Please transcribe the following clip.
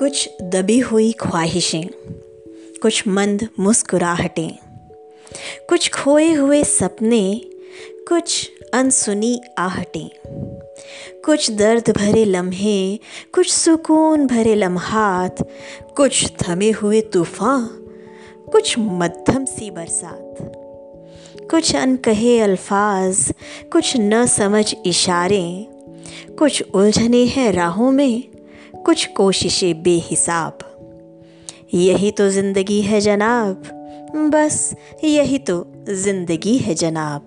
कुछ दबी हुई ख्वाहिशें, कुछ मंद मुस्कुराहटें, कुछ खोए हुए सपने, कुछ अनसुनी आहटें, कुछ दर्द भरे लम्हे, कुछ सुकून भरे लम्हात, कुछ थमे हुए तूफ़ान, कुछ मध्यम सी बरसात, कुछ अनकहे अल्फाज, कुछ न समझ इशारे, कुछ उलझने हैं राहों में कुछ कोशिशें बेहिसाब। यही तो ज़िंदगी है जनाब। बस यही तो ज़िंदगी है जनाब।